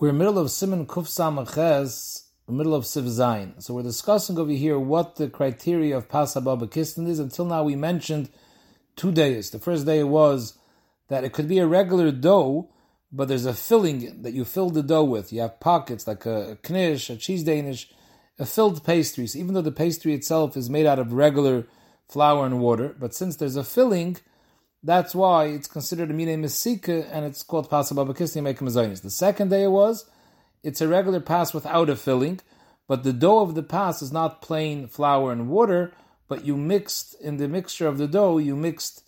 We're in the middle of Simon Kuf Samaches, middle of Sif Zayin. So we're discussing over here what the criteria of Pas Haba Kistan is. Until now we mentioned two days. The first day was that it could be a regular dough, but there's a filling that you fill the dough with. You have pockets like a, knish, a cheese danish, a filled pastry. So even though the pastry itself is made out of regular flour and water, but since there's a filling, that's why it's considered a mine mesika and it's called pasa babakisni make The second day it was, it's a regular pass without a filling, but the dough of the pass is not plain flour and water, but you mixed in the mixture of the dough, you mixed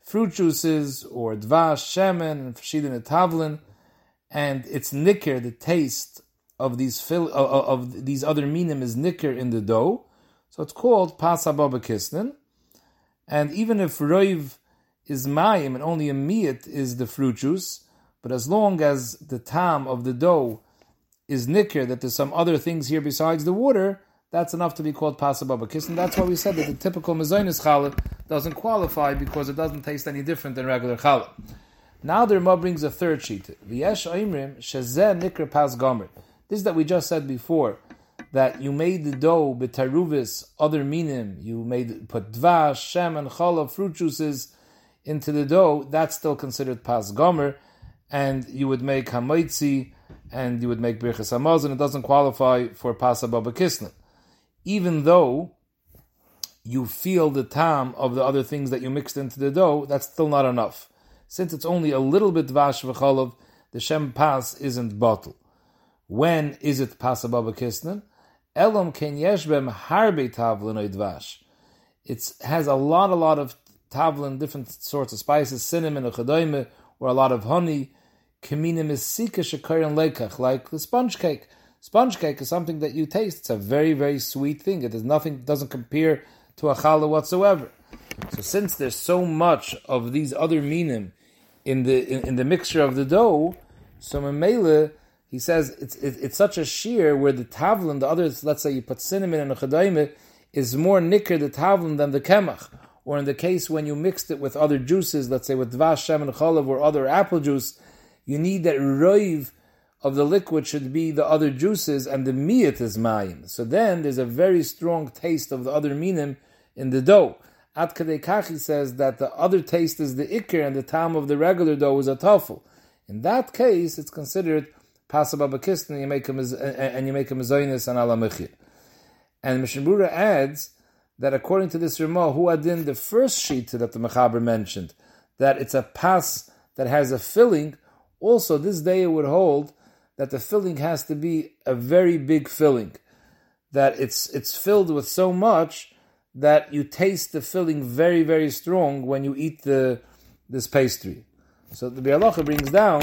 fruit juices or dvash, shemen, and fashidin tavlin, and it's nicker, the taste of these fil- of, of these other minim is nicker in the dough, so it's called pasa babakisnin. And even if roiv is mayim and only a miyat is the fruit juice, but as long as the tam of the dough is nicker, that there's some other things here besides the water, that's enough to be called pasababakis, and that's why we said that the typical mezainis challah doesn't qualify because it doesn't taste any different than regular challah. Now the Rama brings a third sheet. V'yesh oimrim shezeh nikr pas gomer. This is that we just said before, that you made the dough betaruvis, other minim, you made put dvash, shem, and challah, fruit juices, into the dough, that's still considered pas gomer, and you would make hamaitzi, and you would make birchas hamazon. It doesn't qualify for pas kisna, even though you feel the tam of the other things that you mixed into the dough. That's still not enough, since it's only a little bit vash v'cholov. The shem pas isn't bottle. When is it pas kisna? Elam ken yeshbem harbe tavlin vash. It has a lot, a lot of tavlin, different sorts of spices, cinnamon, or or a lot of honey. Kaminim is sika shakaran lekach, like the sponge cake. Sponge cake is something that you taste. It's a very, very sweet thing. It is nothing, doesn't compare to a challah whatsoever. So since there's so much of these other minim in the in, in the mixture of the dough, so Mamela, he says it's it, it's such a shear where the tavlin, the others, let's say you put cinnamon and a is more nicker the tavlin than the kemach or in the case when you mixed it with other juices, let's say with dvash, shem, and chalav, or other apple juice, you need that roiv of the liquid should be the other juices, and the miyat is mayim. So then there's a very strong taste of the other minim in the dough. At Kadei says that the other taste is the ikir, and the tam of the regular dough is a tafel. In that case, it's considered pasababakist, and you make a and you make a mezainis and alamechir. And Mishnah adds that according to this Ramah, who adin the first sheet that the Mechaber mentioned, that it's a pass that has a filling, also this day it would hold that the filling has to be a very big filling, that it's it's filled with so much that you taste the filling very very strong when you eat the this pastry. So the Biur Halacha brings down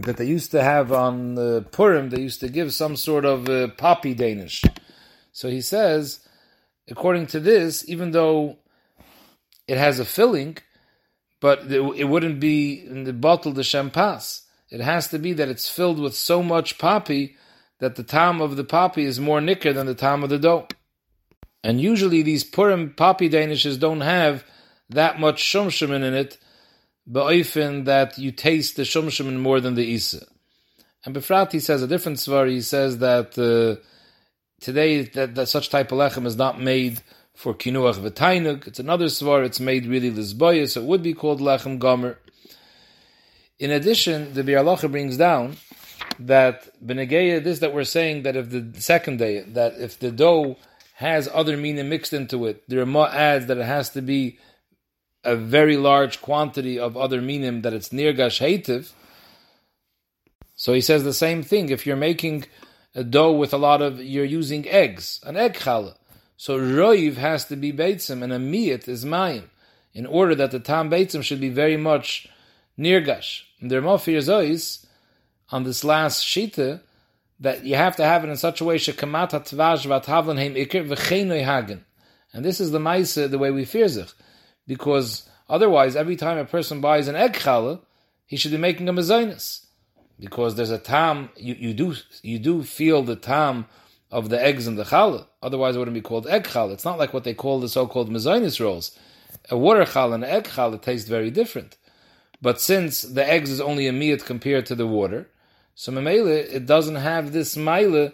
that they used to have on the Purim, they used to give some sort of uh, poppy Danish. So he says according to this, even though it has a filling, but it wouldn't be in the bottle the champas. It has to be that it's filled with so much poppy that the time of the poppy is more nicker than the time of the dough. And usually these Purim poppy danishes don't have that much shumshimin in it, ba'ifin that you taste the shumshimin more than the isa. And Befrati says a different svar. He says that uh, Today, that, that such type of lechem is not made for kinuach v'tainug. It's another svar. It's made really lisboya, so it would be called lechem gomer. In addition, the Biur Halacha brings down that benegeya, this that we're saying that if the second day, that if the dough has other meaning mixed into it, the Ramah adds that it has to be a very large quantity of other minim that it's near gash hativ. So he says the same thing. If you're making a dough with a lot of, you're using eggs, an egg challah. So roiv has to be beitzim and a miyat is mayim, in order that the tam beitzim should be very much nirgash. And there are zois on this last shita that you have to have it in such a way shekamata tvash vathavlan heim ikir v'cheinoi hagen. And this is the maisa, the way we fear zich. Because otherwise, every time a person buys an egg challah, he should be making a mezainis because there's a tam you, you do you do feel the tam of the eggs in the challah. Otherwise, it wouldn't be called egg challah. It's not like what they call the so-called mezainis rolls. A water challah and an egg challah taste very different. But since the eggs is only a miyat compared to the water, So Mamela, it doesn't have this mile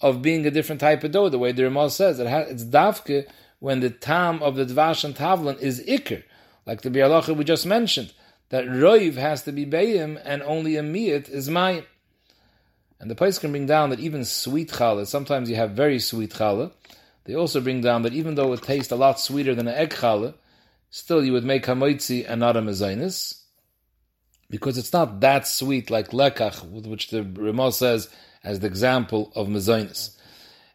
of being a different type of dough, the way the Ramah says. It has, it's dafke when the tam of the dvash and tavlin is ikr, like the Biur Halacha we just mentioned, that roiv has to be bayim and only a miyat is mayim. And the place can bring down that even sweet challah, sometimes you have very sweet challah, they also bring down that even though it tastes a lot sweeter than an egg challah, still you would make hamoitzi and not a mezainis because it's not that sweet like lekach, with which the Ramah says as the example of mezainis.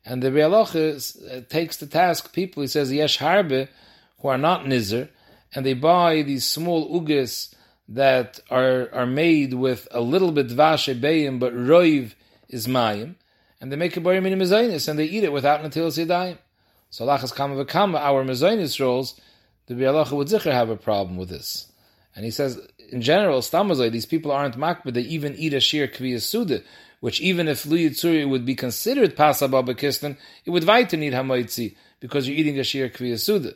And the Biur Halacha uh, takes the task people, he says, yesh harbe, who are not nizer, and they buy these small uges that are, are made with a little bit vashe beim, but roiv is mayim, and they make a boyer mini mezainis, and they eat it without natilas yadayim. So lachas kama v'kama, our mezainis rolls, the Biur Halacha would zikr have a problem with this. And he says, in general, stamazoi, these people aren't makbid, they even eat a shir kviyasuda, which even if lu yitzuri would be considered pasabah bekistan, it would weiter need hamoitzi, because you're eating a shir kviyas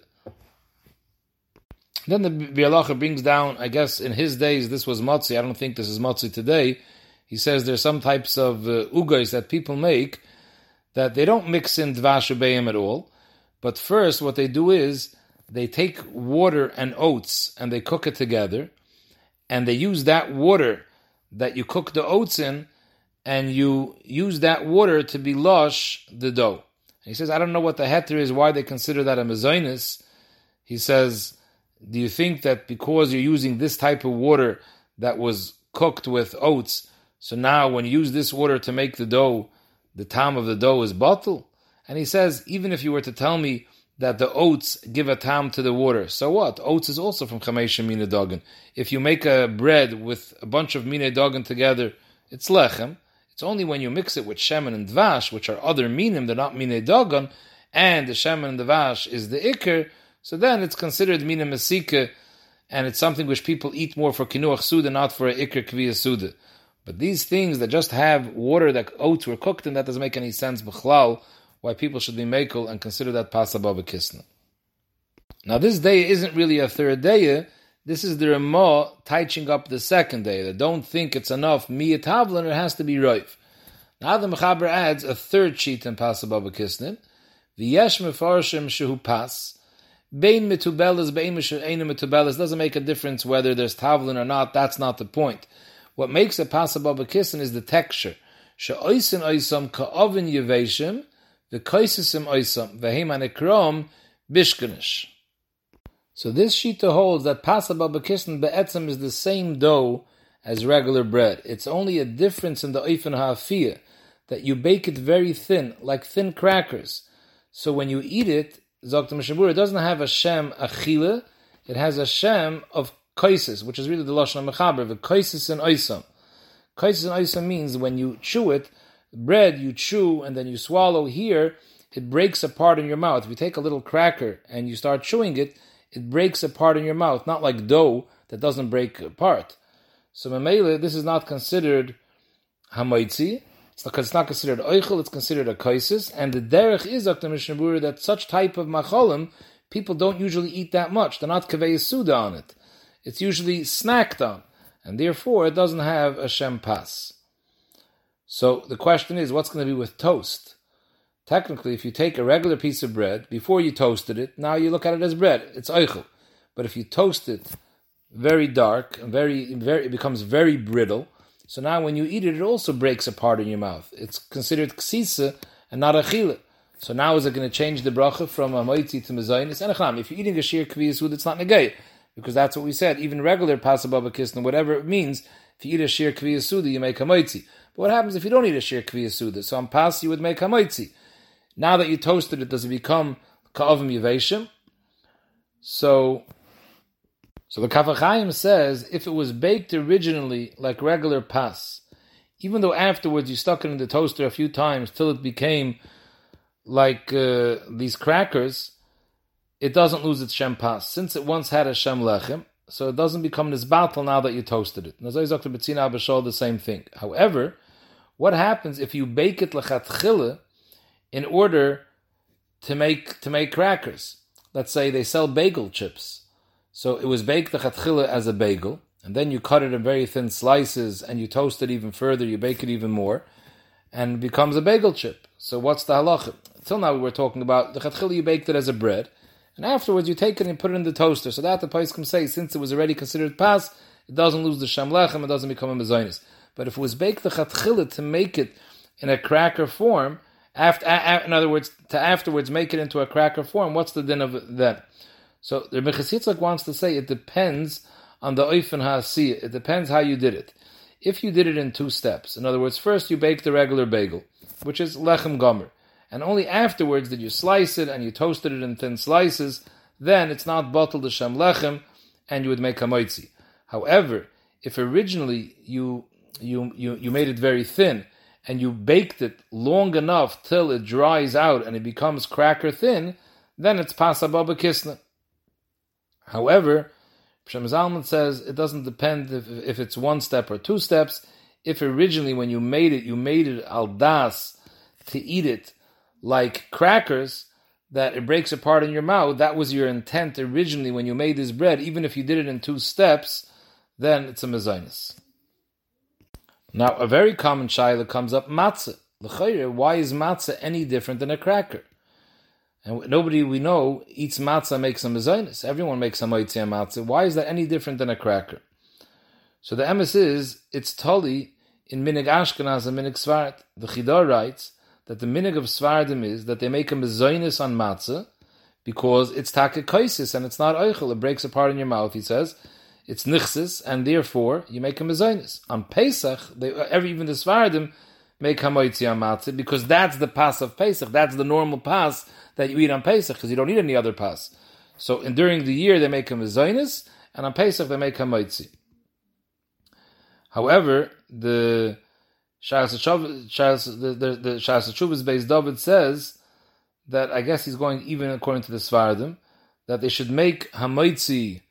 Then the Biur Halacha brings down, I guess in his days this was motzi, I don't think this is motzi today. He says there's some types of uh, ugais that people make that they don't mix in dvash at all, but first what they do is they take water and oats and they cook it together, and they use that water that you cook the oats in, and you use that water to be lush the dough. And he says, I don't know what the heter is, why they consider that a mezainis. He says, do you think that because you're using this type of water that was cooked with oats, so now when you use this water to make the dough, the time of the dough is bottle? And he says, even if you were to tell me that the oats give a tam to the water. So what? Oats is also from Chamesha Mina Dogan. If you make a bread with a bunch of Mina Dogan together, it's lechem. It's only when you mix it with shemen and dvash, which are other minim, they're not Mina Dogan, and the shemen and the vash is the ikr, so then it's considered Mina Masika, and it's something which people eat more for kinuach suda, not for a ikr kviya suda. But these things that just have water that oats were cooked in, that doesn't make any sense, b'chlal, why people should be makel and consider that pas above kisna. Now this day isn't really a third day. This is the Ramah teaching up the second day. They don't think it's enough miyat tavlin, it has to be roiv. Now the Mechaber adds a third sheet in pas above a kisna. V'yesh mefarshim shehu pas. Bein mitubelas, bein mitubelas doesn't make a difference whether there's tavlin or not. That's not the point. What makes a pas above a kisna is the texture. She'oisin oisam ka'ovin oisam bishkanish. So this shita holds that pasaba bekisn be'etzem is the same dough as regular bread. It's only a difference in the oifen ha'afiyah, that you bake it very thin, like thin crackers. So when you eat it, Mishabur, it doesn't have a shem achila, it has a shem of kaisis, which is really the Lashon Mechaber, the kaisis and oisam. Kaisis and oisam means when you chew it, bread you chew and then you swallow here, it breaks apart in your mouth. If you take a little cracker and you start chewing it, it breaks apart in your mouth, not like dough that doesn't break apart. So Mamela, this is not considered hamaitzi, because it's not considered oichel, it's considered a kaisis, and the derech is Dr. Mishnah Berurah that such type of macholim, people don't usually eat that much. They're not kavei suda on it. It's usually snacked on, and therefore it doesn't have a shem pas. So the question is, what's going to be with toast? Technically, if you take a regular piece of bread, before you toasted it, now you look at it as bread. It's eichel. But if you toast it very dark, and very, very, it becomes very brittle. So now when you eat it, it also breaks apart in your mouth. It's considered ksisa and not achila. So now is it going to change the bracha from a moitzi to mezainis? And a if you're eating a shir kviyas food, it's not negay. Because that's what we said. Even regular pasababa kisna, whatever it means, if you eat a shir kviyas you make a moitzi. But what happens if you don't eat a shir kviya suda? So on pas you would make hamoitzi. Now that you toasted it, does it become ka'avim yiveshim? So, so the Kaf HaChaim says if it was baked originally like regular pas, even though afterwards you stuck it in the toaster a few times till it became like uh, these crackers, it doesn't lose its shem pas. Since it once had a shem lechem, so it doesn't become this battle now that you toasted it. The same thing. However, what happens if you bake it lechatchila in order to make to make crackers? Let's say they sell bagel chips. So it was baked lechatchila as a bagel, and then you cut it in very thin slices, and you toast it even further, you bake it even more, and becomes a bagel chip. So what's the halacha? Till now we were talking about the chatchila you baked it as a bread, and afterwards you take it and put it in the toaster. So that the can say, since it was already considered pas, it doesn't lose the shamlechem, it doesn't become a mezainis. But if it was baked the chatchila to make it in a cracker form, after, in other words, to afterwards make it into a cracker form, what's the din of that? So the Mechazitzak wants to say it depends on the oifen ha'asiyah. It depends how you did it. If you did it in two steps, in other words, first you bake the regular bagel, which is lechem gomer, and only afterwards did you slice it and you toasted it in thin slices, then it's not bottled shem lechem, and you would make a moitzi. However, if originally you you you, you made it very thin and you baked it long enough till it dries out and it becomes cracker thin, then it's pasababa kisna. However, Shem Zalman says it doesn't depend if, if it's one step or two steps. If originally when you made it, you made it al das to eat it like crackers, that it breaks apart in your mouth, that was your intent originally when you made this bread, even if you did it in two steps, then it's a mezainis. Now, a very common shaila comes up matzah. Why is matzah any different than a cracker? And nobody we know eats matzah makes a mezainis. Everyone makes a moitzia matzah. Why is that any different than a cracker? So the emes is it's tali in minig Ashkenaz and minig Svart. The Chidar writes that the minig of Svardim is that they make a mezainis on matzah because it's takekaisis and it's not eichel. It breaks apart in your mouth. He says it's nichsis, and therefore you make a mezainis. On Pesach, they, every, even the Svardim make hamoitzi on matzah because that's the pass of Pesach. That's the normal pass that you eat on Pesach because you don't eat any other pass. So and during the year they make a mezainis, and on Pesach they make hamoitzi. However, the Shas the the, based David says that I guess he's going even according to the Svardim that they should make hamoitzi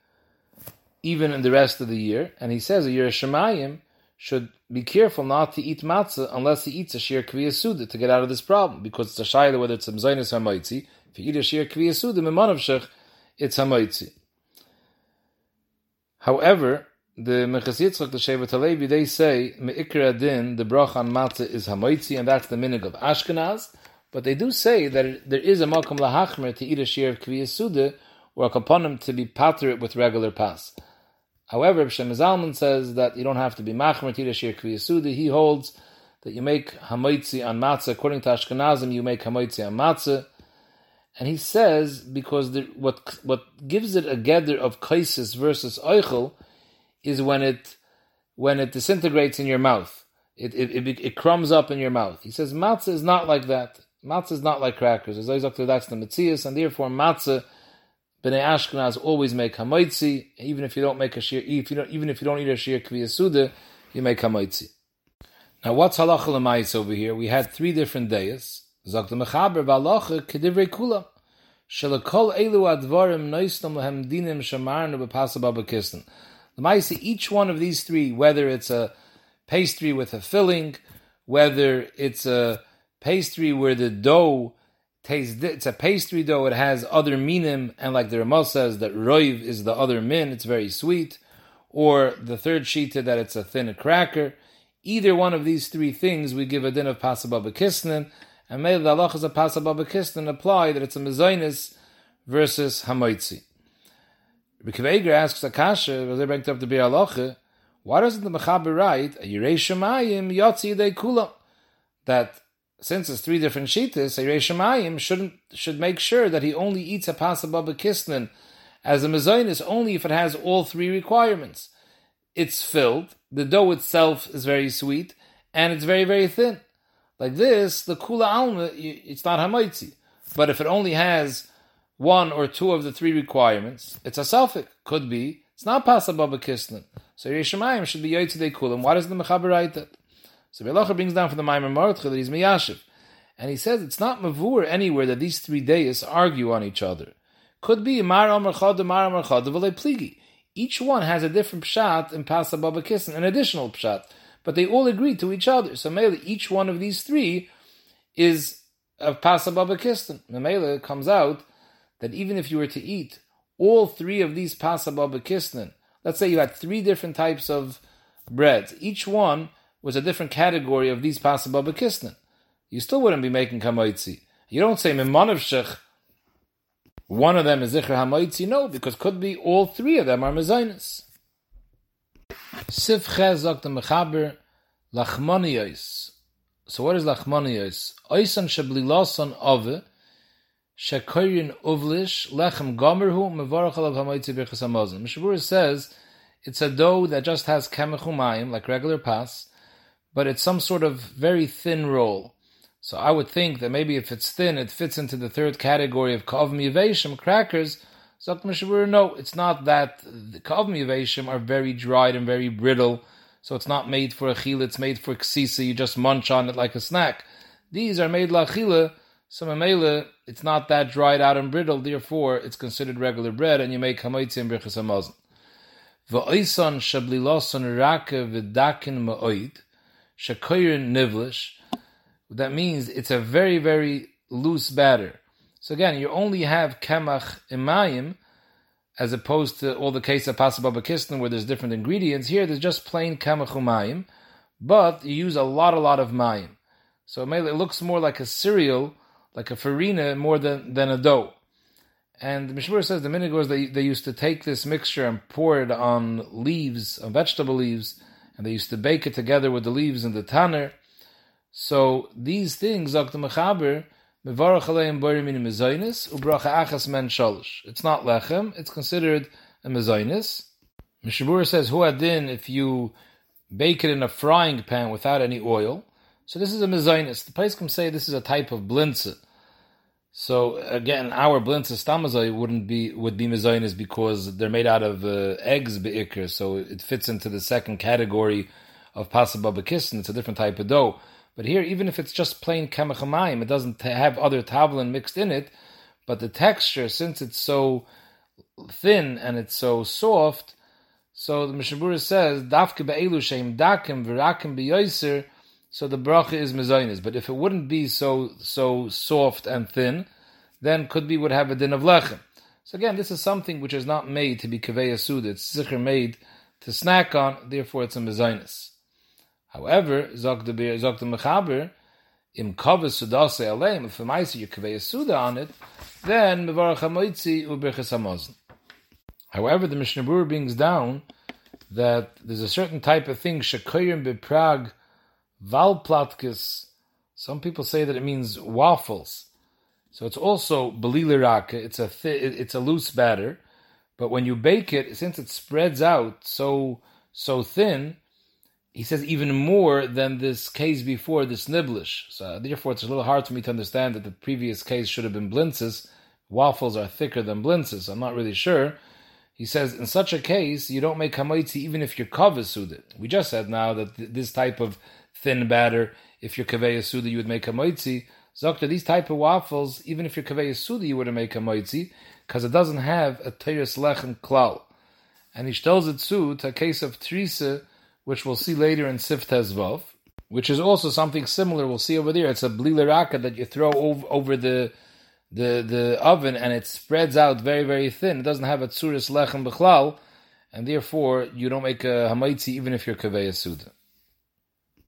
even in the rest of the year. And he says a Yerushalayim should be careful not to eat matzah unless he eats a shir kviyasuda to get out of this problem, because it's a shayla whether it's a mzainis hamaitzi. If you eat a shir kviyasuda mimanav shech, it's hamaitzi. However, the Mechazitzchak, the Shevet Halevi, they say meikra din the brach on matzah is hamaitzi, and that's the minig of Ashkenaz. But they do say that there is a makom lahachmer to eat a of kviyasuda, or a kaponim to be pater with regular pas. However, Shem Zalman says that you don't have to be machmer tirashir kviyasudi. He holds that you make hamoitzi on matzah. According to Ashkenazim, you make hamoitzi on matzah. And he says because the, what what gives it a gather of kaisis versus oichel is when it when it disintegrates in your mouth. It, it, it, it crumbs up in your mouth. He says matzah is not like that. Matzah is not like crackers. As that's the Metzias, and therefore matzah Bnei Ashkenaz always make hamoitzi, even if you don't make a shir, if you don't, even if you don't eat a shir kviyasuda, you make hamoitzi. Now, what's halacha l'mayis over here? We had three different days. Zok the mechaber v'alacha kedivrei kula. Shalakol elu advarim noistam lehem dinim shamarnu b'pasabah b'kistan. The ma'isa, each one of these three, whether it's a pastry with a filling, whether it's a pastry where the dough it's a pastry dough. It has other minim, and like the Ramah says that roiv is the other min. It's very sweet. Or the third shita that it's a thin cracker. Either one of these three things, we give a din of pasababa kisnin, and may the halachas of pasababa kisnin apply that it's a mezainis versus hamoitzi. Rikaveger asks Akasha, as they bring up the Biur Halacha, why doesn't the Mechaber write Yirei Shemayim Yotzi Dei Kula? That since it's three different shitas, Shemayim shouldn't should make sure that he only eats a pasababa kisnin as a mezainis only if it has all three requirements. It's filled, the dough itself is very sweet, and it's very very thin. Like this, the kula alma, it's not hamaitzi. But if it only has one or two of the three requirements, it's a suffix. Could be it's not pasababa kisnin. So Shemayim should be yotzidei kulam. Why does the mechaber write that? So Belacha brings down from the Ma'amar Mordechai that he's Miyashiv. And he says it's not Mavur anywhere that these three days argue on each other. Could be Mar Amar Chad, Mar Amar Chad, Pligi. Each one has a different pshat in Pasa Baba Kissen, an additional pshat. But they all agree to each other. So Mele, each one of these three is of Pasa Baba Kissen. Mele comes out that even if you were to eat all three of these Pasa Baba Kissen, let's say you had three different types of breads. Each one was a different category of these possible bekisnin. You still wouldn't be making kamaitzi. You don't say mimanavshech. One of them is zikr hamaitzi. No, because could be all three of them are mezainis. Sif chezak the mechaber lachmoniyos. So what is lachmoniyos? Oisan sheblilosan ove shekoyin uvlish lechem gomerhu mevarach alav hamaitzi birchas hamazon. Says it's a dough that just has kemech like regular pas, but it's some sort of very thin roll. So I would think that maybe if it's thin, it fits into the third category of kav miyaveshim crackers. Zok no, it's not that. The kav miyaveshim are very dried and very brittle, so it's not made for a chila, it's made for ksisa, you just munch on it like a snack. These are made la chila, so mamela, it's not that dried out and brittle, therefore it's considered regular bread, and you make hamaitzi and birchas hamazon. V'oisan shablilosan rake v'dakin ma'oid, shakoyin nivlish, that means it's a very, very loose batter. So again, you only have kemach imayim, as opposed to all the case of pasababa kistan where there's different ingredients. Here, there's just plain kemach umayim, but you use a lot, a lot of mayim. So it looks more like a cereal, like a farina, more than, than a dough. And the Mishmur says the minhag was they, they used to take this mixture and pour it on leaves, on vegetable leaves, and they used to bake it together with the leaves in the tanner. So these things. Mechaber, Mevarach Borim in Ubracha Achas Men Shalish. It's not Lechem, it's considered a Mezainis. Mishnah Berurah says, Hu Adin, if you bake it in a frying pan without any oil. So this is a Mezainis. The can say this is a type of blintzah. So again, our blintzah stamazai wouldn't be would be mezainis because they're made out of uh, eggs beikr, so it fits into the second category of pasababa kissin. It's a different type of dough. But here, even if it's just plain kemachamayim, it doesn't have other tavlin mixed in it, but the texture, since it's so thin and it's so soft, so the Mishnah Berurah says, Dafke be'elu sheim dakim v'rakim be'yoiser, so the bracha is mezainis. But if it wouldn't be so so soft and thin, then could be would have a din of lechem. So again, this is something which is not made to be kaveh asud. It's zikr made to snack on. Therefore, it's a mezainis. However, zog the mechaber, im kavas sudase aleim, if a you kaveh suda on it, then mevarach hamoitzi ubirchas. However, the Mishnah brings down that there's a certain type of thing, shekoyim beprag valplatkes. Some people say that it means waffles. So it's also beliliraka. It's a it's a loose batter, but when you bake it, since it spreads out so so thin, he says even more than this case before, this niblish. So therefore, it's a little hard for me to understand that the previous case should have been blintzes. Waffles are thicker than blintzes. I'm not really sure. He says in such a case, you don't make hamaitzi even if your you're kaveh We just said now that th- this type of thin batter, if you're kaveh suda, you would make hamaitzi. Zokta, these type of waffles, even if you're kaveh suda, you wouldn't make a moitzi because it doesn't have a teres lechem klal. And he tells it to a case of trisa which we'll see later in Sif Tezvav, which is also something similar. We'll see over there. It's a blileraka that you throw over, over the the the oven and it spreads out very very thin. It doesn't have a tsuris lechem bechlal, and therefore you don't make a hamaitzi even if you're kaveh suda.